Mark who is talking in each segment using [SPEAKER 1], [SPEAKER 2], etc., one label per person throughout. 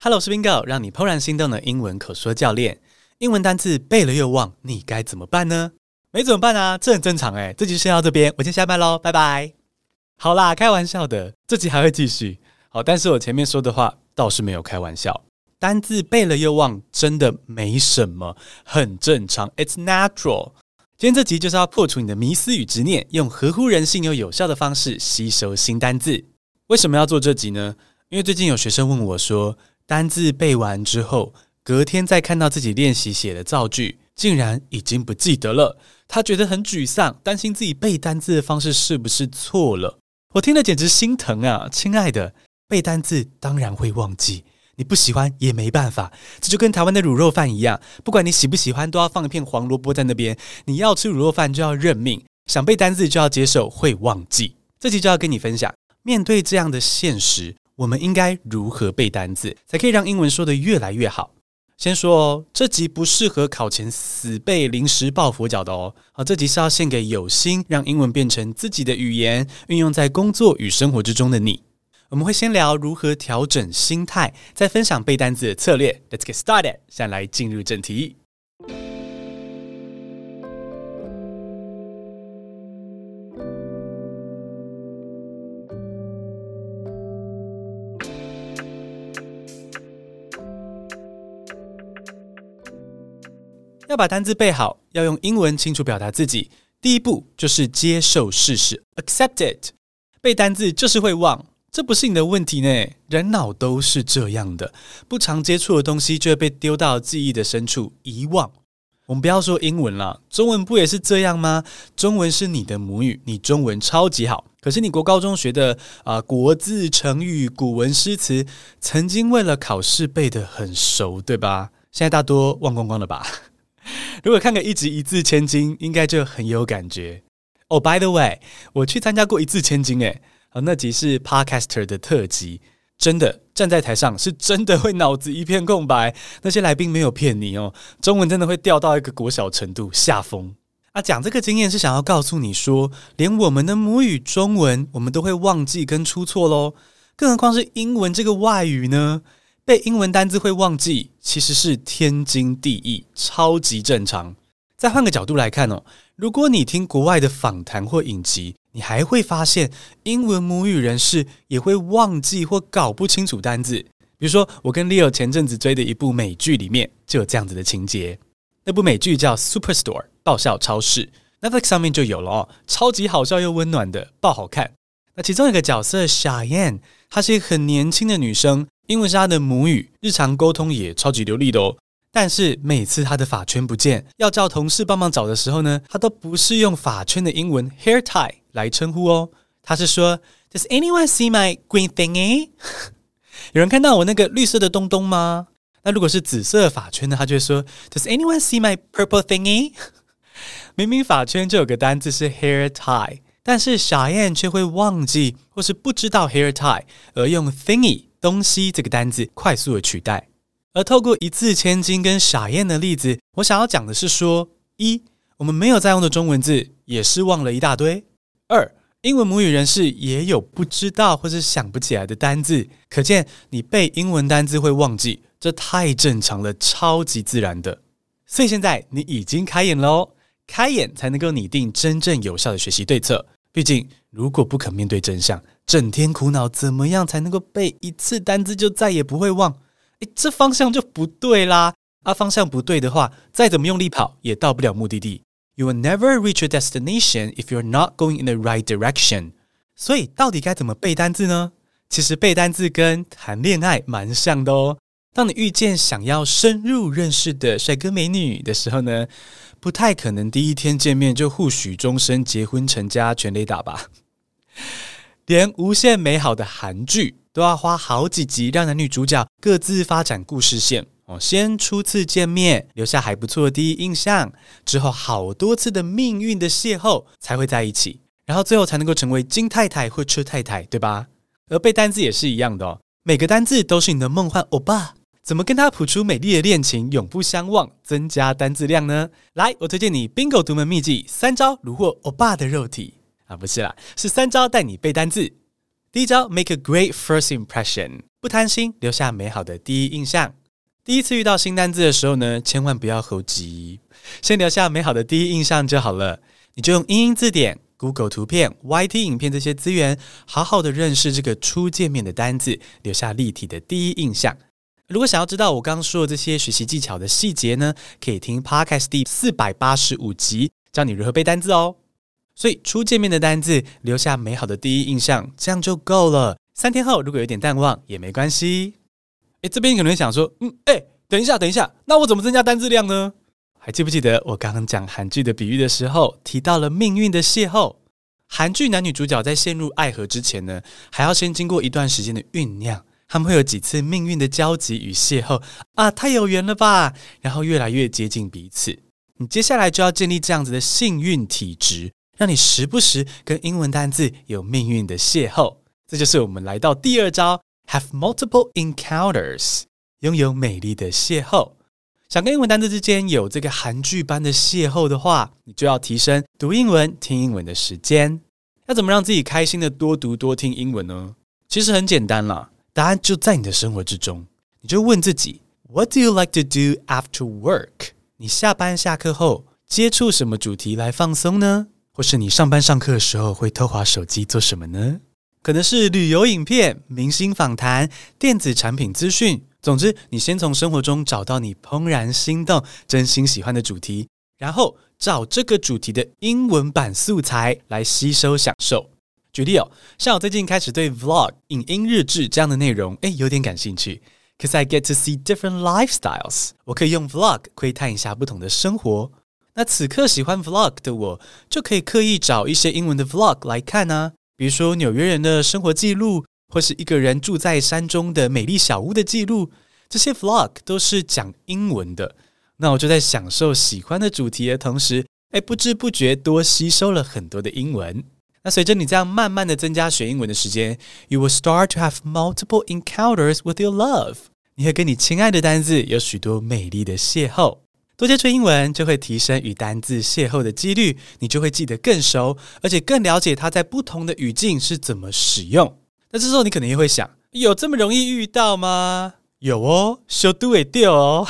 [SPEAKER 1] Hello，我是 Bingo，让你怦然心动的英文口说教练。英文单字背了又忘，你该怎么办呢？没怎么办啊，这很正常诶。这集先到这边，我先下班喽，拜拜。好啦，开玩笑的，这集还会继续。好，但是我前面说的话倒是没有开玩笑。单字背了又忘，真的没什么，很正常，It's natural。今天这集就是要破除你的迷思与执念，用合乎人性又有效的方式吸收新单字。为什么要做这集呢？因为最近有学生问我说，单字背完之后，隔天再看到自己练习写的造句，竟然已经不记得了。他觉得很沮丧，担心自己背单字的方式是不是错了。我听了简直心疼啊！亲爱的，背单字当然会忘记，你不喜欢也没办法。这就跟台湾的卤肉饭一样，不管你喜不喜欢，都要放一片黄萝卜在那边。你要吃卤肉饭就要认命，想背单字就要接受会忘记。这集就要跟你分享，面对这样的现实。我们应该如何背单字，才可以让英文说得越来越好？先说哦，这集不适合考前死背、临时抱佛脚的哦。好，这集是要献给有心让英文变成自己的语言，运用在工作与生活之中的你。我们会先聊如何调整心态，再分享背单字的策略。Let's get started，先来进入正题。把单字背好，要用英文清楚表达自己。第一步就是接受事实，accept it。背单字就是会忘，这不是你的问题呢。人脑都是这样的，不常接触的东西就会被丢到记忆的深处，遗忘。我们不要说英文了，中文不也是这样吗？中文是你的母语，你中文超级好。可是你国高中学的啊、国字、成语、古文、诗词，曾经为了考试背得很熟，对吧？现在大多忘光光了吧？如果看个一集一字千金，应该就很有感觉哦。By the way，我去参加过一字千金，诶，好，那集是 Podcaster 的特辑，真的站在台上是真的会脑子一片空白，那些来宾没有骗你哦，中文真的会掉到一个国小程度，下风啊。讲这个经验是想要告诉你说，连我们的母语中文，我们都会忘记跟出错喽，更何况是英文这个外语呢？背英文单字会忘记，其实是天经地义，超级正常。再换个角度来看哦，如果你听国外的访谈或影集，你还会发现英文母语人士也会忘记或搞不清楚单字。比如说，我跟 Leo 前阵子追的一部美剧里面就有这样子的情节。那部美剧叫《Superstore》爆笑超市，Netflix 上面就有了哦，超级好笑又温暖的，爆好看。那其中一个角色 Cheyenne，她是一个很年轻的女生。英文是他的母语，日常沟通也超级流利的哦。但是每次他的发圈不见，要叫同事帮忙找的时候呢，他都不是用发圈的英文 hair tie 来称呼哦，他是说 Does anyone see my green thingy？有人看到我那个绿色的东东吗？那如果是紫色的发圈呢，他就会说 Does anyone see my purple thingy？明明发圈就有个单字是 hair tie，但是小燕却会忘记或是不知道 hair tie 而用 thingy。东西这个单字快速的取代，而透过一字千金跟傻燕的例子，我想要讲的是说：一，我们没有在用的中文字也是忘了一大堆；二，英文母语人士也有不知道或是想不起来的单字。可见你背英文单字会忘记，这太正常了，超级自然的。所以现在你已经开眼了哦，开眼才能够拟定真正有效的学习对策。毕竟，如果不肯面对真相，整天苦恼怎么样才能够背一次单字就再也不会忘？诶，这方向就不对啦！啊，方向不对的话，再怎么用力跑也到不了目的地。You will never reach your destination if you're not going in the right direction。所以，到底该怎么背单字呢？其实背单字跟谈恋爱蛮像的哦。当你遇见想要深入认识的帅哥美女的时候呢，不太可能第一天见面就互许终身、结婚成家、全垒打吧。连无限美好的韩剧都要花好几集，让男女主角各自发展故事线哦。先初次见面，留下还不错的第一印象，之后好多次的命运的邂逅才会在一起，然后最后才能够成为金太太或车太太，对吧？而背单字也是一样的哦，每个单字都是你的梦幻欧巴。怎么跟他谱出美丽的恋情，永不相忘，增加单字量呢？来，我推荐你 Bingo 独门秘籍，三招虏获欧巴的肉体啊，不是啦，是三招带你背单字。第一招，Make a great first impression，不贪心，留下美好的第一印象。第一次遇到新单字的时候呢，千万不要猴急，先留下美好的第一印象就好了。你就用英英字典、Google 图片、YT 影片这些资源，好好的认识这个初见面的单字，留下立体的第一印象。如果想要知道我刚刚说的这些学习技巧的细节呢，可以听 Podcast 第四百八十五集，教你如何背单字哦。所以初见面的单字，留下美好的第一印象，这样就够了。三天后如果有点淡忘也没关系。诶，这边可能想说，嗯，诶，等一下，等一下，那我怎么增加单字量呢？还记不记得我刚刚讲韩剧的比喻的时候，提到了命运的邂逅？韩剧男女主角在陷入爱河之前呢，还要先经过一段时间的酝酿。他们会有几次命运的交集与邂逅啊，太有缘了吧！然后越来越接近彼此。你接下来就要建立这样子的幸运体质，让你时不时跟英文单字有命运的邂逅。这就是我们来到第二招：have multiple encounters，拥有美丽的邂逅。想跟英文单词之间有这个韩剧般的邂逅的话，你就要提升读英文、听英文的时间。要怎么让自己开心的多读多听英文呢？其实很简单啦，答案就在你的生活之中。你就问自己：What do you like to do after work？你下班下课后接触什么主题来放松呢？或是你上班上课的时候会偷滑手机做什么呢？可能是旅游影片、明星访谈、电子产品资讯。总之，你先从生活中找到你怦然心动、真心喜欢的主题，然后找这个主题的英文版素材来吸收享受。举例哦，像我最近开始对 vlog 影音日志这样的内容，诶，有点感兴趣。Cause I get to see different lifestyles，我可以用 vlog 窥探一下不同的生活。那此刻喜欢 vlog 的我，就可以刻意找一些英文的 vlog 来看啊，比如说纽约人的生活记录。或是一个人住在山中的美丽小屋的记录，这些 vlog 都是讲英文的。那我就在享受喜欢的主题的同时，哎，不知不觉多吸收了很多的英文。那随着你这样慢慢的增加学英文的时间，you will start to have multiple encounters with your love。你会跟你亲爱的单字有许多美丽的邂逅。多接触英文，就会提升与单字邂逅的几率，你就会记得更熟，而且更了解它在不同的语境是怎么使用。那这时候你可能也会想，有这么容易遇到吗？有哦，sure do it do 哦。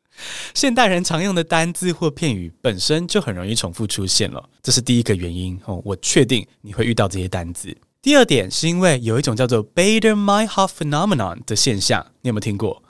[SPEAKER 1] 现代人常用的单字或片语本身就很容易重复出现了，这是第一个原因哦。我确定你会遇到这些单字。第二点是因为有一种叫做 Baader-Meinhof phenomenon 的现象，你有没有听过？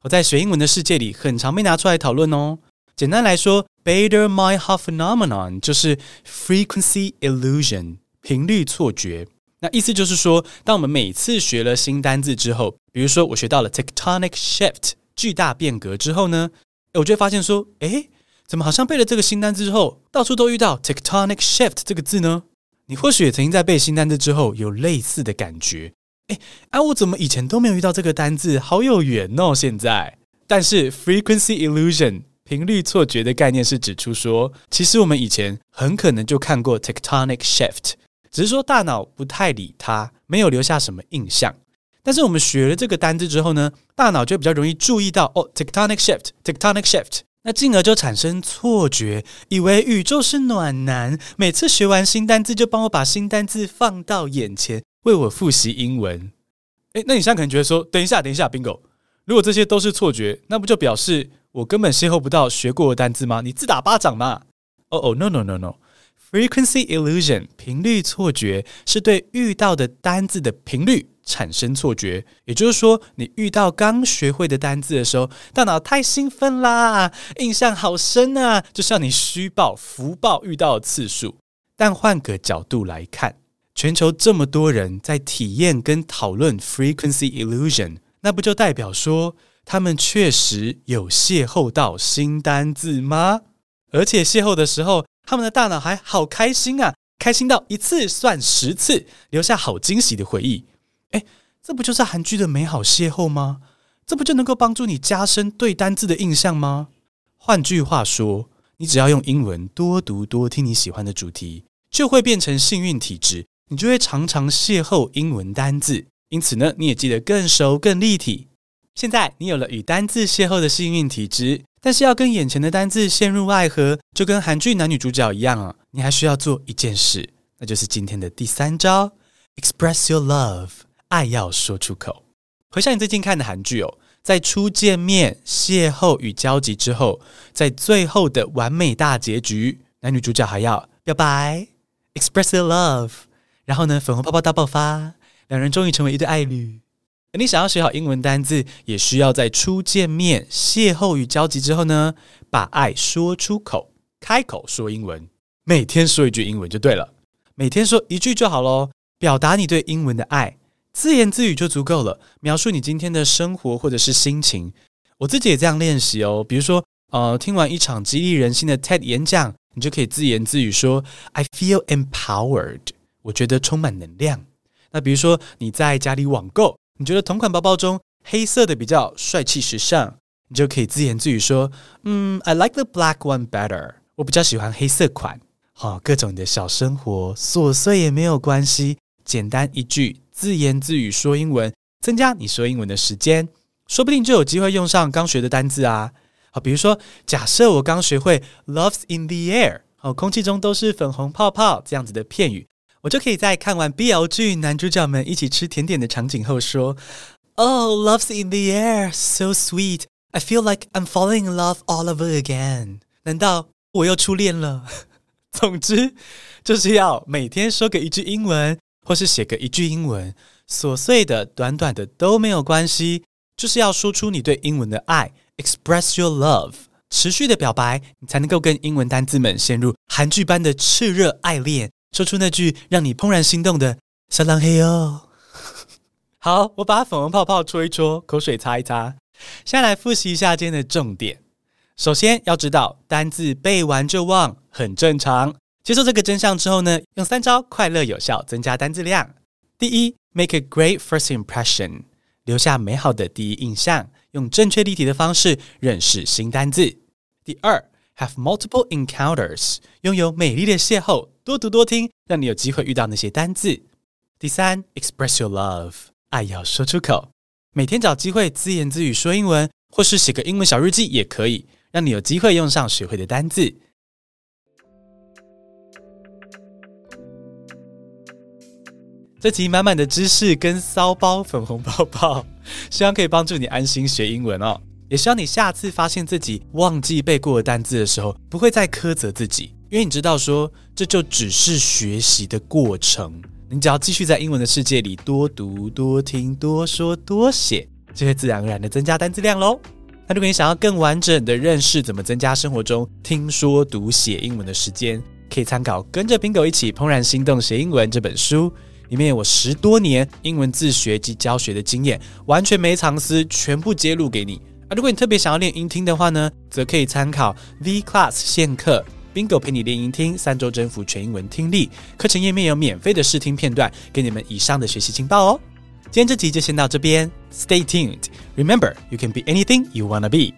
[SPEAKER 1] 我在学英文的世界里很常被拿出来讨论哦。简单来说，Baader-Meinhof phenomenon 就是 frequency illusion 频率错觉。那意思就是说，当我们每次学了新单字之后，比如说我学到了 tectonic shift 巨大变革之后呢，我就会发现说，诶，怎么好像背了这个新单字之后，到处都遇到 tectonic shift 这个字呢？你或许也曾经在背新单字之后有类似的感觉，诶，啊，我怎么以前都没有遇到这个单字，好有缘哦！现在，但是 frequency illusion 频率错觉的概念是指出说，其实我们以前很可能就看过 tectonic shift。只是说大脑不太理它，没有留下什么印象。但是我们学了这个单字之后呢，大脑就比较容易注意到哦，tectonic shift，tectonic shift，那进而就产生错觉，以为宇宙是暖男，每次学完新单字就帮我把新单字放到眼前，为我复习英文。诶，那你现在可能觉得说，等一下，等一下，Bingo，如果这些都是错觉，那不就表示我根本邂逅不到学过的单字吗？你自打巴掌嘛？哦哦，no，no，no，no。No, no, no. Frequency illusion 频率错觉是对遇到的单字的频率产生错觉，也就是说，你遇到刚学会的单字的时候，大脑太兴奋啦，印象好深啊，就像你虚报福报遇到的次数。但换个角度来看，全球这么多人在体验跟讨论 frequency illusion，那不就代表说他们确实有邂逅到新单字吗？而且邂逅的时候，他们的大脑还好开心啊，开心到一次算十次，留下好惊喜的回忆。诶，这不就是韩剧的美好邂逅吗？这不就能够帮助你加深对单字的印象吗？换句话说，你只要用英文多读多听你喜欢的主题，就会变成幸运体质，你就会常常邂逅英文单字。因此呢，你也记得更熟、更立体。现在你有了与单字邂逅的幸运体质。但是要跟眼前的单字陷入爱河，就跟韩剧男女主角一样啊！你还需要做一件事，那就是今天的第三招：express your love，爱要说出口。回想你最近看的韩剧哦，在初见面、邂逅与交集之后，在最后的完美大结局，男女主角还要表白，express your love，然后呢，粉红泡泡大爆发，两人终于成为一对爱侣。你想要学好英文单字，也需要在初见面、邂逅与交集之后呢，把爱说出口，开口说英文，每天说一句英文就对了，每天说一句就好喽，表达你对英文的爱。自言自语就足够了，描述你今天的生活或者是心情。我自己也这样练习哦。比如说，呃，听完一场激励人心的 TED 演讲，你就可以自言自语说：“I feel empowered。”我觉得充满能量。那比如说你在家里网购，你觉得同款包包中黑色的比较帅气时尚，你就可以自言自语说：“嗯，I like the black one better。”我比较喜欢黑色款。好、哦，各种的小生活琐碎也没有关系，简单一句。自言自语说英文，增加你说英文的时间，说不定就有机会用上刚学的单字啊。好，比如说，假设我刚学会 "Love's in the air"，好，空气中都是粉红泡泡这样子的片语，我就可以在看完 BL 剧男主角们一起吃甜点的场景后说："Oh, love's in the air, so sweet. I feel like I'm falling in love all over again." 难道我又初恋了？总之，就是要每天说个一句英文。或是写个一句英文，琐碎的、短短的都没有关系，就是要说出你对英文的爱，express your love，持续的表白，你才能够跟英文单字们陷入韩剧般的炽热爱恋，说出那句让你怦然心动的“撒浪嘿哟”。好，我把粉红泡泡戳一戳，口水擦一擦。现在来复习一下今天的重点。首先要知道，单字背完就忘，很正常。接受这个真相之后呢，用三招快乐有效增加单字量。第一，make a great first impression，留下美好的第一印象，用正确立体的方式认识新单字。第二，have multiple encounters，拥有美丽的邂逅，多读多听，让你有机会遇到那些单字。第三，express your love，爱要说出口，每天找机会自言自语说英文，或是写个英文小日记也可以，让你有机会用上学会的单字。这集满满的知识跟骚包粉红泡泡，希望可以帮助你安心学英文哦。也希望你下次发现自己忘记背过的单字的时候，不会再苛责自己，因为你知道说，这就只是学习的过程。你只要继续在英文的世界里多读、多听、多说、多写，就会自然而然的增加单字量喽。那如果你想要更完整的认识怎么增加生活中听说读写英文的时间，可以参考《跟着 Bingo 一起怦然心动学英文》这本书。里面有我十多年英文自学及教学的经验，完全没藏私，全部揭露给你。啊，如果你特别想要练音听的话呢，则可以参考 V Class 线课，Bingo 陪你练音听，三周征服全英文听力。课程页面有免费的试听片段，给你们以上的学习情报哦。今天这集就先到这边，Stay tuned. Remember, you can be anything you wanna be.